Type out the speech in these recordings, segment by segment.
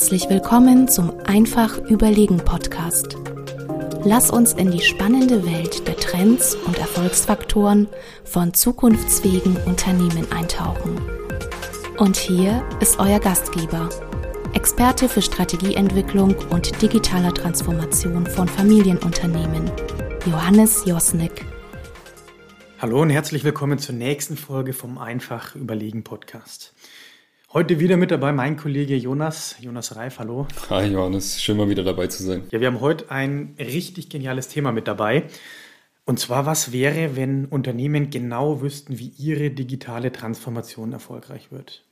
Herzlich willkommen zum Einfach Überlegen Podcast. Lass uns in die spannende Welt der Trends und Erfolgsfaktoren von zukunftsfähigen Unternehmen eintauchen. Und hier ist euer Gastgeber, Experte für Strategieentwicklung und digitaler Transformation von Familienunternehmen, Johannes Josnick. Hallo und herzlich willkommen zur nächsten Folge vom Einfach Überlegen Podcast. Heute wieder mit dabei mein Kollege Jonas, Jonas Reif, hallo. Hi Johannes, schön mal wieder dabei zu sein. Ja, wir haben heute ein richtig geniales Thema mit dabei. Und zwar, was wäre, wenn Unternehmen genau wüssten, wie ihre digitale Transformation erfolgreich wird?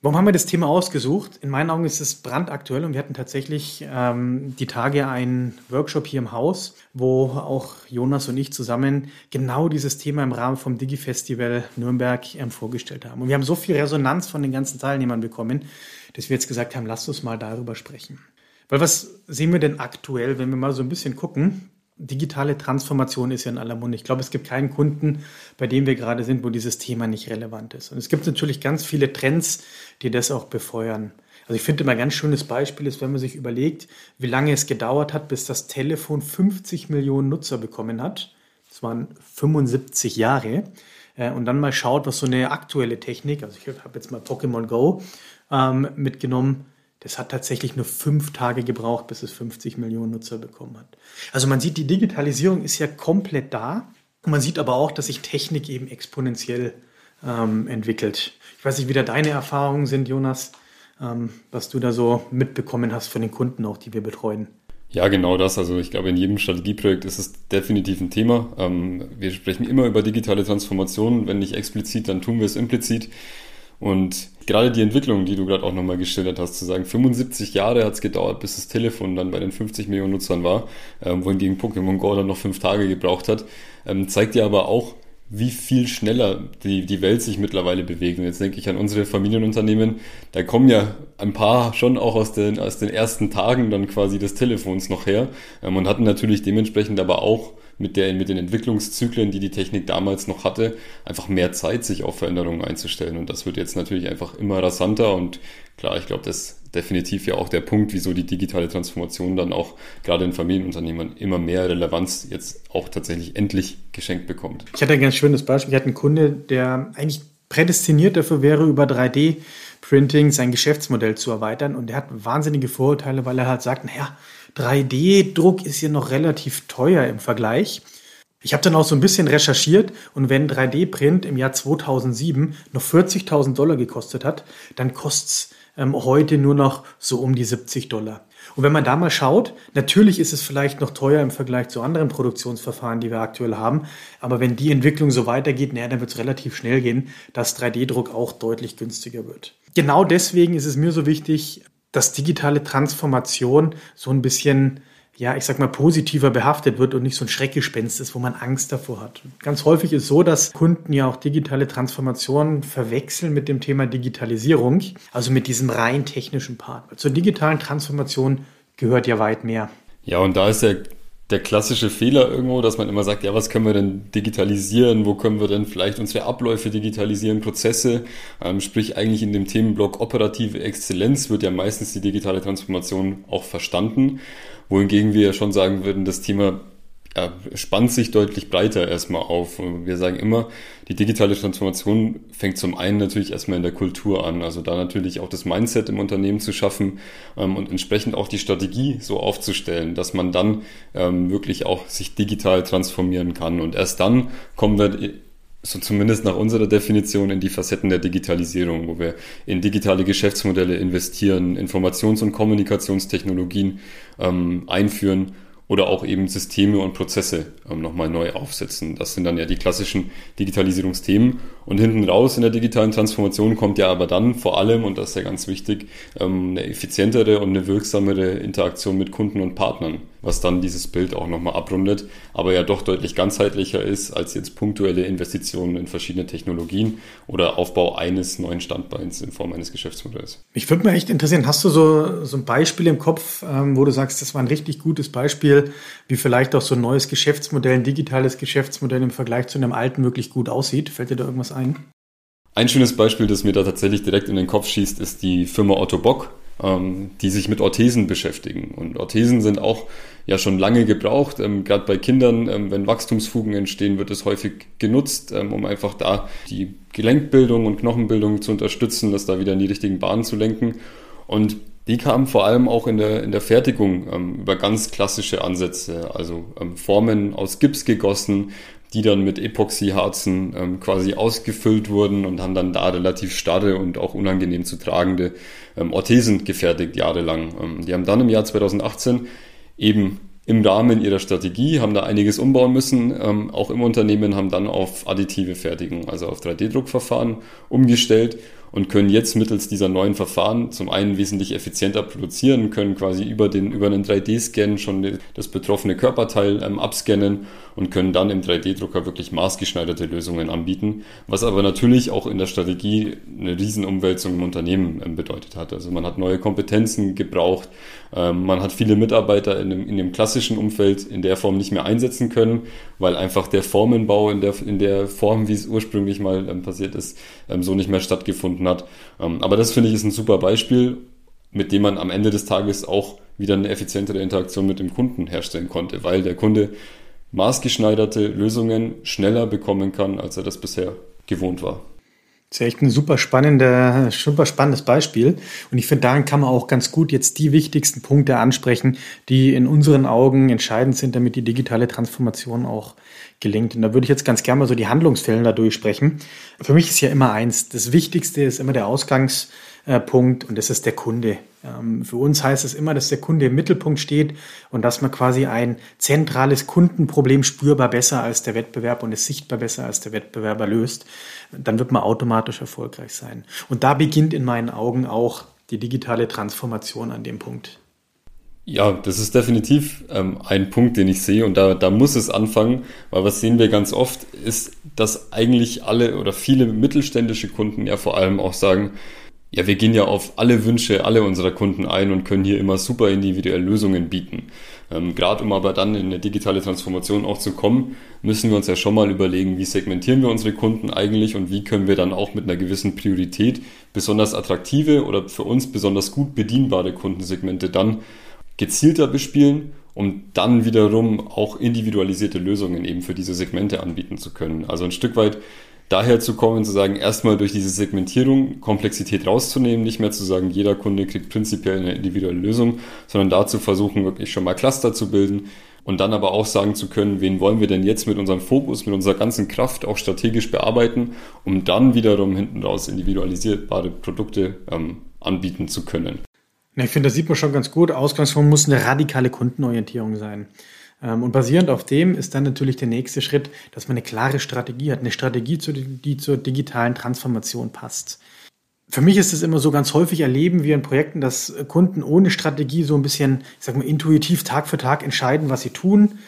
Warum haben wir das Thema ausgesucht? In meinen Augen ist es brandaktuell und wir hatten tatsächlich ähm, die Tage einen Workshop hier im Haus, wo auch Jonas und ich zusammen genau dieses Thema im Rahmen vom Digi-Festival Nürnberg ähm, vorgestellt haben. Und wir haben so viel Resonanz von den ganzen Teilnehmern bekommen, dass wir jetzt gesagt haben, lasst uns mal darüber sprechen. Weil was sehen wir denn aktuell, wenn wir mal so ein bisschen gucken? Digitale Transformation ist ja in aller Munde. Ich glaube, es gibt keinen Kunden, bei dem wir gerade sind, wo dieses Thema nicht relevant ist. Und es gibt natürlich ganz viele Trends, die das auch befeuern. Also ich finde immer ein ganz schönes Beispiel ist, wenn man sich überlegt, wie lange es gedauert hat, bis das Telefon 50 Millionen Nutzer bekommen hat. Das waren 75 Jahre. Äh, und dann mal schaut, was so eine aktuelle Technik, also ich habe jetzt mal Pokémon Go ähm, mitgenommen, das hat tatsächlich nur fünf Tage gebraucht, bis es 50 Millionen Nutzer bekommen hat. Also man sieht, die Digitalisierung ist ja komplett da. Und man sieht aber auch, dass sich Technik eben exponentiell ähm, entwickelt. Ich weiß nicht, wie da deine Erfahrungen sind, Jonas, ähm, was du da so mitbekommen hast von den Kunden auch, die wir betreuen. Ja, genau das. Also ich glaube, in jedem Strategieprojekt ist es definitiv ein Thema. Ähm, wir sprechen immer über digitale Transformation. Wenn nicht explizit, dann tun wir es implizit. Und gerade die Entwicklung, die du gerade auch nochmal geschildert hast, zu sagen, 75 Jahre hat es gedauert, bis das Telefon dann bei den 50 Millionen Nutzern war, ähm, wohingegen Pokémon Go dann noch fünf Tage gebraucht hat, ähm, zeigt ja aber auch, wie viel schneller die, die Welt sich mittlerweile bewegt. Und jetzt denke ich an unsere Familienunternehmen, da kommen ja ein paar schon auch aus den, aus den ersten Tagen dann quasi des Telefons noch her ähm, und hatten natürlich dementsprechend aber auch mit, der, mit den Entwicklungszyklen, die die Technik damals noch hatte, einfach mehr Zeit, sich auf Veränderungen einzustellen. Und das wird jetzt natürlich einfach immer rasanter. Und klar, ich glaube, das ist definitiv ja auch der Punkt, wieso die digitale Transformation dann auch gerade in Familienunternehmen immer mehr Relevanz jetzt auch tatsächlich endlich geschenkt bekommt. Ich hatte ein ganz schönes Beispiel. Ich hatte einen Kunde, der eigentlich prädestiniert dafür wäre, über 3D Printing sein Geschäftsmodell zu erweitern. Und er hat wahnsinnige Vorurteile, weil er halt sagt, naja, 3D-Druck ist hier noch relativ teuer im Vergleich. Ich habe dann auch so ein bisschen recherchiert und wenn 3D-Print im Jahr 2007 noch 40.000 Dollar gekostet hat, dann kostet es ähm, heute nur noch so um die 70 Dollar. Und wenn man da mal schaut, natürlich ist es vielleicht noch teuer im Vergleich zu anderen Produktionsverfahren, die wir aktuell haben, aber wenn die Entwicklung so weitergeht, naja, dann wird es relativ schnell gehen, dass 3D-Druck auch deutlich günstiger wird. Genau deswegen ist es mir so wichtig, dass digitale Transformation so ein bisschen, ja, ich sag mal, positiver behaftet wird und nicht so ein Schreckgespenst ist, wo man Angst davor hat. Ganz häufig ist so, dass Kunden ja auch digitale Transformationen verwechseln mit dem Thema Digitalisierung, also mit diesem rein technischen Part. Zur digitalen Transformation gehört ja weit mehr. Ja, und da ist ja der klassische Fehler irgendwo, dass man immer sagt, ja, was können wir denn digitalisieren? Wo können wir denn vielleicht unsere Abläufe digitalisieren, Prozesse? Ähm, sprich, eigentlich in dem Themenblock operative Exzellenz wird ja meistens die digitale Transformation auch verstanden. Wohingegen wir ja schon sagen würden, das Thema ja, spannt sich deutlich breiter erstmal auf. Wir sagen immer, die digitale Transformation fängt zum einen natürlich erstmal in der Kultur an, also da natürlich auch das Mindset im Unternehmen zu schaffen ähm, und entsprechend auch die Strategie so aufzustellen, dass man dann ähm, wirklich auch sich digital transformieren kann. Und erst dann kommen wir so zumindest nach unserer Definition in die Facetten der Digitalisierung, wo wir in digitale Geschäftsmodelle investieren, Informations- und Kommunikationstechnologien ähm, einführen oder auch eben Systeme und Prozesse ähm, nochmal neu aufsetzen. Das sind dann ja die klassischen Digitalisierungsthemen. Und hinten raus in der digitalen Transformation kommt ja aber dann vor allem, und das ist ja ganz wichtig, ähm, eine effizientere und eine wirksamere Interaktion mit Kunden und Partnern was dann dieses Bild auch nochmal abrundet, aber ja doch deutlich ganzheitlicher ist als jetzt punktuelle Investitionen in verschiedene Technologien oder Aufbau eines neuen Standbeins in Form eines Geschäftsmodells. Mich würde mir echt interessieren, hast du so, so ein Beispiel im Kopf, ähm, wo du sagst, das war ein richtig gutes Beispiel, wie vielleicht auch so ein neues Geschäftsmodell, ein digitales Geschäftsmodell im Vergleich zu einem alten wirklich gut aussieht? Fällt dir da irgendwas ein? Ein schönes Beispiel, das mir da tatsächlich direkt in den Kopf schießt, ist die Firma Otto Bock ähm, die sich mit Orthesen beschäftigen. Und Orthesen sind auch ja schon lange gebraucht. Ähm, Gerade bei Kindern, ähm, wenn Wachstumsfugen entstehen, wird es häufig genutzt, ähm, um einfach da die Gelenkbildung und Knochenbildung zu unterstützen, das da wieder in die richtigen Bahnen zu lenken. Und die kamen vor allem auch in der, in der Fertigung ähm, über ganz klassische Ansätze, also ähm, Formen aus Gips gegossen, die dann mit Epoxyharzen ähm, quasi ausgefüllt wurden und haben dann da relativ starre und auch unangenehm zu tragende ähm, Orthesen gefertigt jahrelang. Ähm, die haben dann im Jahr 2018 eben im Rahmen ihrer Strategie, haben da einiges umbauen müssen, ähm, auch im Unternehmen haben dann auf additive Fertigung, also auf 3D-Druckverfahren umgestellt und können jetzt mittels dieser neuen Verfahren zum einen wesentlich effizienter produzieren, können quasi über den über einen 3D-Scan schon das betroffene Körperteil ähm, abscannen und können dann im 3D-Drucker wirklich maßgeschneiderte Lösungen anbieten, was aber natürlich auch in der Strategie eine Riesenumwälzung im Unternehmen ähm, bedeutet hat. Also man hat neue Kompetenzen gebraucht, ähm, man hat viele Mitarbeiter in dem, in dem klassischen Umfeld in der Form nicht mehr einsetzen können, weil einfach der Formenbau in der, in der Form, wie es ursprünglich mal ähm, passiert ist, ähm, so nicht mehr stattgefunden gefunden hat. Ähm, aber das finde ich ist ein super Beispiel, mit dem man am Ende des Tages auch wieder eine effizientere Interaktion mit dem Kunden herstellen konnte, weil der Kunde maßgeschneiderte Lösungen schneller bekommen kann, als er das bisher gewohnt war. Das ist echt ein super, spannender, super spannendes Beispiel. Und ich finde, daran kann man auch ganz gut jetzt die wichtigsten Punkte ansprechen, die in unseren Augen entscheidend sind, damit die digitale Transformation auch gelingt. Und da würde ich jetzt ganz gerne mal so die Handlungsfälle da durchsprechen. Für mich ist ja immer eins, das Wichtigste ist immer der Ausgangspunkt und das ist der Kunde. Ähm, für uns heißt es immer, dass der Kunde im Mittelpunkt steht und dass man quasi ein zentrales Kundenproblem spürbar besser als der Wettbewerb und es sichtbar besser als der Wettbewerber löst. Dann wird man automatisch erfolgreich sein. Und da beginnt in meinen Augen auch die digitale Transformation an dem Punkt. Ja, das ist definitiv ähm, ein Punkt, den ich sehe und da, da muss es anfangen, weil was sehen wir ganz oft, ist, dass eigentlich alle oder viele mittelständische Kunden ja vor allem auch sagen, ja, wir gehen ja auf alle Wünsche alle unserer Kunden ein und können hier immer super individuell Lösungen bieten. Ähm, Gerade um aber dann in eine digitale Transformation auch zu kommen, müssen wir uns ja schon mal überlegen, wie segmentieren wir unsere Kunden eigentlich und wie können wir dann auch mit einer gewissen Priorität besonders attraktive oder für uns besonders gut bedienbare Kundensegmente dann gezielter bespielen, um dann wiederum auch individualisierte Lösungen eben für diese Segmente anbieten zu können. Also ein Stück weit daher zu kommen, zu sagen, erstmal durch diese Segmentierung Komplexität rauszunehmen, nicht mehr zu sagen, jeder Kunde kriegt prinzipiell eine individuelle Lösung, sondern dazu versuchen, wirklich schon mal Cluster zu bilden und dann aber auch sagen zu können, wen wollen wir denn jetzt mit unserem Fokus, mit unserer ganzen Kraft auch strategisch bearbeiten, um dann wiederum hinten raus individualisierbare Produkte ähm, anbieten zu können. Ich finde, das sieht man schon ganz gut. Ausgangspunkt muss eine radikale Kundenorientierung sein. Ähm, und basierend auf dem ist dann natürlich der nächste Schritt, dass man eine klare Strategie hat, eine Strategie, die zur digitalen Transformation passt. Für mich ist es immer so ganz häufig erleben wir in Projekten, dass Kunden ohne Strategie so ein bisschen, ich sag mal, intuitiv Tag für Tag entscheiden, was sie tun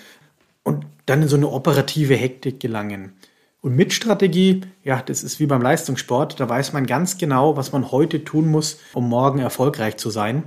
und dann in so eine operative Hektik gelangen. Und mit Strategie, ja, das ist wie beim Leistungssport, da weiß man ganz genau, was man heute tun muss, um morgen erfolgreich zu sein.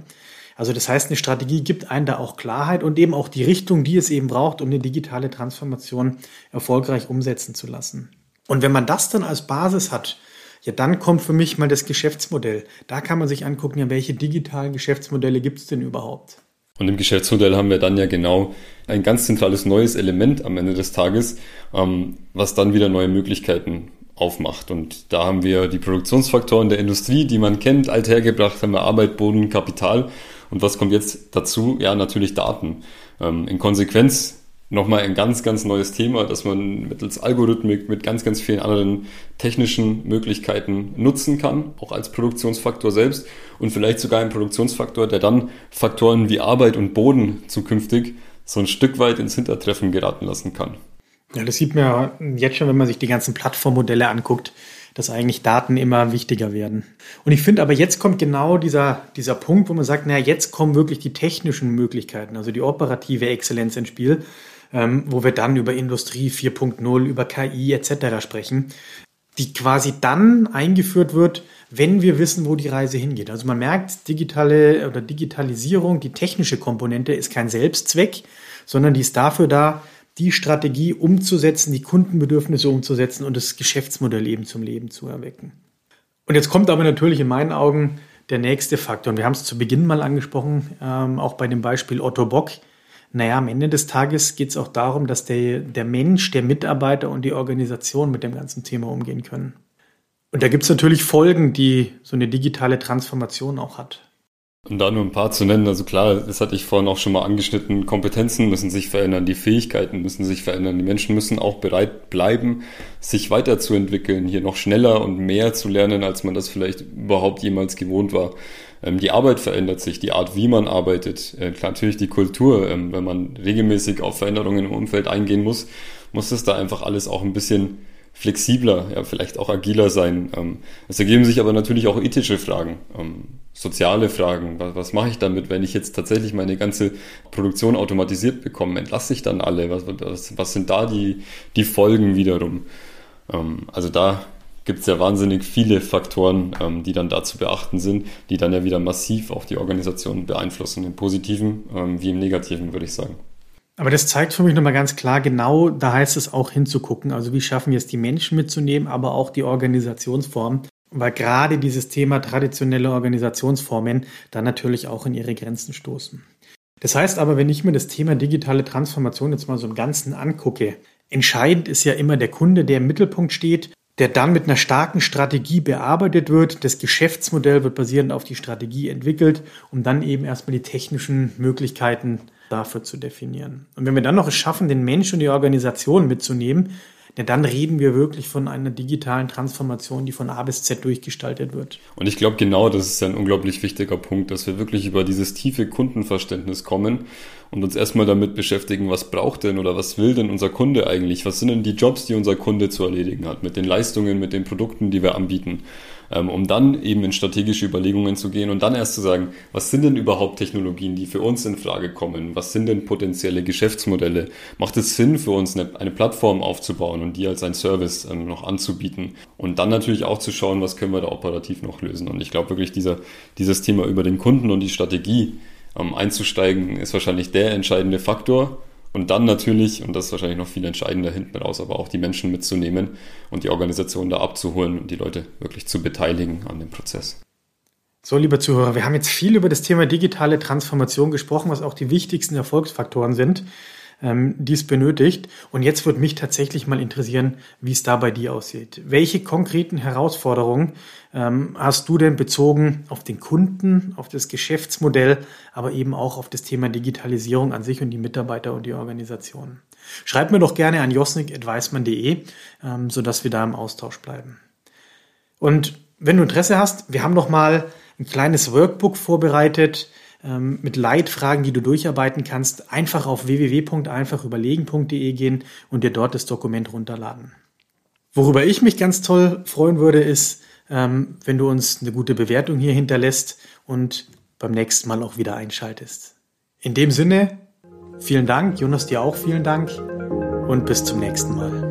Also das heißt, eine Strategie gibt einen da auch Klarheit und eben auch die Richtung, die es eben braucht, um eine digitale Transformation erfolgreich umsetzen zu lassen. Und wenn man das dann als Basis hat, ja, dann kommt für mich mal das Geschäftsmodell. Da kann man sich angucken, ja, welche digitalen Geschäftsmodelle gibt es denn überhaupt? Und im Geschäftsmodell haben wir dann ja genau ein ganz zentrales neues Element am Ende des Tages, ähm, was dann wieder neue Möglichkeiten aufmacht. Und da haben wir die Produktionsfaktoren der Industrie, die man kennt, althergebracht, haben wir Arbeit, Boden, Kapital. Und was kommt jetzt dazu? Ja, natürlich Daten. Ähm, in Konsequenz nochmal ein ganz, ganz neues Thema, das man mittels Algorithmik mit ganz, ganz vielen anderen technischen Möglichkeiten nutzen kann, auch als Produktionsfaktor selbst und vielleicht sogar ein Produktionsfaktor, der dann Faktoren wie Arbeit und Boden zukünftig so ein Stück weit ins Hintertreffen geraten lassen kann. Ja, das sieht man jetzt schon, wenn man sich die ganzen Plattformmodelle anguckt, dass eigentlich Daten immer wichtiger werden. Und ich finde aber jetzt kommt genau dieser, dieser Punkt, wo man sagt, naja, jetzt kommen wirklich die technischen Möglichkeiten, also die operative Exzellenz ins Spiel ähm, wo wir dann über Industrie 4.0, über KI etc. sprechen, die quasi dann eingeführt wird, wenn wir wissen, wo die Reise hingeht. Also man merkt, digitale oder Digitalisierung, die technische Komponente ist kein Selbstzweck, sondern die ist dafür da, die Strategie umzusetzen, die Kundenbedürfnisse umzusetzen und das Geschäftsmodell eben zum Leben zu erwecken. Und jetzt kommt aber natürlich in meinen Augen der nächste Faktor. Und wir haben es zu Beginn mal angesprochen, ähm, auch bei dem Beispiel Otto Bock. Naja, am Ende des Tages geht es auch darum, dass der, der Mensch, der Mitarbeiter und die Organisation mit dem ganzen Thema umgehen können. Und da gibt es natürlich Folgen, die so eine digitale Transformation auch hat. Um da nur ein paar zu nennen, also klar, das hatte ich vorhin auch schon mal angeschnitten, Kompetenzen müssen sich verändern, die Fähigkeiten müssen sich verändern, die Menschen müssen auch bereit bleiben, sich weiterzuentwickeln, hier noch schneller und mehr zu lernen, als man das vielleicht überhaupt jemals gewohnt war. Ähm, die Arbeit verändert sich, die Art, wie man arbeitet, äh, natürlich die Kultur, ähm, wenn man regelmäßig auf Veränderungen im Umfeld eingehen muss, muss das da einfach alles auch ein bisschen flexibler, ja, vielleicht auch agiler sein. Ähm, es ergeben sich aber natürlich auch ethische Fragen, soziale Fragen. Was, was mache ich damit, wenn ich jetzt tatsächlich meine ganze Produktion automatisiert bekomme? Entlasse ich dann alle? Was, was, was sind da die, die Folgen wiederum? Also da gibt es ja wahnsinnig viele Faktoren, ähm, die dann da zu beachten sind, die dann ja wieder massiv auch die Organisation beeinflussen, im positiven ähm, wie im negativen, würde ich sagen. Aber das zeigt für mich nochmal ganz klar, genau da heißt es auch hinzugucken. Also wie schaffen wir es, die Menschen mitzunehmen, aber auch die Organisationsform. Weil gerade dieses Thema traditionelle Organisationsformen dann natürlich auch in ihre Grenzen stoßen. Das heißt aber, wenn ich mir das Thema digitale Transformation jetzt mal so im Ganzen angucke, entscheidend ist ja immer der Kunde, der im Mittelpunkt steht, der dann mit einer starken Strategie bearbeitet wird. Das Geschäftsmodell wird basierend auf die Strategie entwickelt, um dann eben erstmal die technischen Möglichkeiten dafür zu definieren. Und wenn wir dann noch es schaffen, den Menschen und die Organisation mitzunehmen, ja, dann reden wir wirklich von einer digitalen Transformation, die von A bis Z durchgestaltet wird. Und ich glaube, genau das ist ein unglaublich wichtiger Punkt, dass wir wirklich über dieses tiefe Kundenverständnis kommen und uns erstmal damit beschäftigen, was braucht denn oder was will denn unser Kunde eigentlich? Was sind denn die Jobs, die unser Kunde zu erledigen hat, mit den Leistungen, mit den Produkten, die wir anbieten? Ähm, um dann eben in strategische Überlegungen zu gehen und dann erst zu sagen, was sind denn überhaupt Technologien, die für uns in Frage kommen? Was sind denn potenzielle Geschäftsmodelle? Macht es Sinn für uns, eine, eine Plattform aufzubauen und die als ein Service ähm, noch anzubieten? Und dann natürlich auch zu schauen, was können wir da operativ noch lösen? Und ich glaube wirklich, dieser, dieses Thema über den Kunden und die Strategie ähm, einzusteigen, ist wahrscheinlich der entscheidende Faktor. Und dann natürlich, und das ist wahrscheinlich noch viel entscheidender hinten raus, aber auch die Menschen mitzunehmen und die Organisation da abzuholen und die Leute wirklich zu beteiligen an dem Prozess. So, liebe Zuhörer, wir haben jetzt viel über das Thema digitale Transformation gesprochen, was auch die wichtigsten Erfolgsfaktoren sind ähm, die benötigt. Und jetzt würde mich tatsächlich mal interessieren, wie es da bei dir aussieht. Welche konkreten Herausforderungen ähm, hast du denn bezogen auf den Kunden, auf das Geschäftsmodell, aber eben auch auf das Thema Digitalisierung an sich und die Mitarbeiter und die Organisation? Schreib mir doch gerne an josnik.weismann.de, ähm, sodass wir da im Austausch bleiben. Und wenn du Interesse hast, wir haben noch mal ein kleines Workbook vorbereitet, ähm, mit Leitfragen, die du durcharbeiten kannst, einfach auf www.einfachüberlegen.de gehen und dir dort das Dokument runterladen. Worüber ich mich ganz toll freuen würde, ist, ähm, wenn du uns eine gute Bewertung hier hinterlässt und beim nächsten Mal auch wieder einschaltest. In dem Sinne, vielen Dank, Jonas dir auch vielen Dank und bis zum nächsten Mal.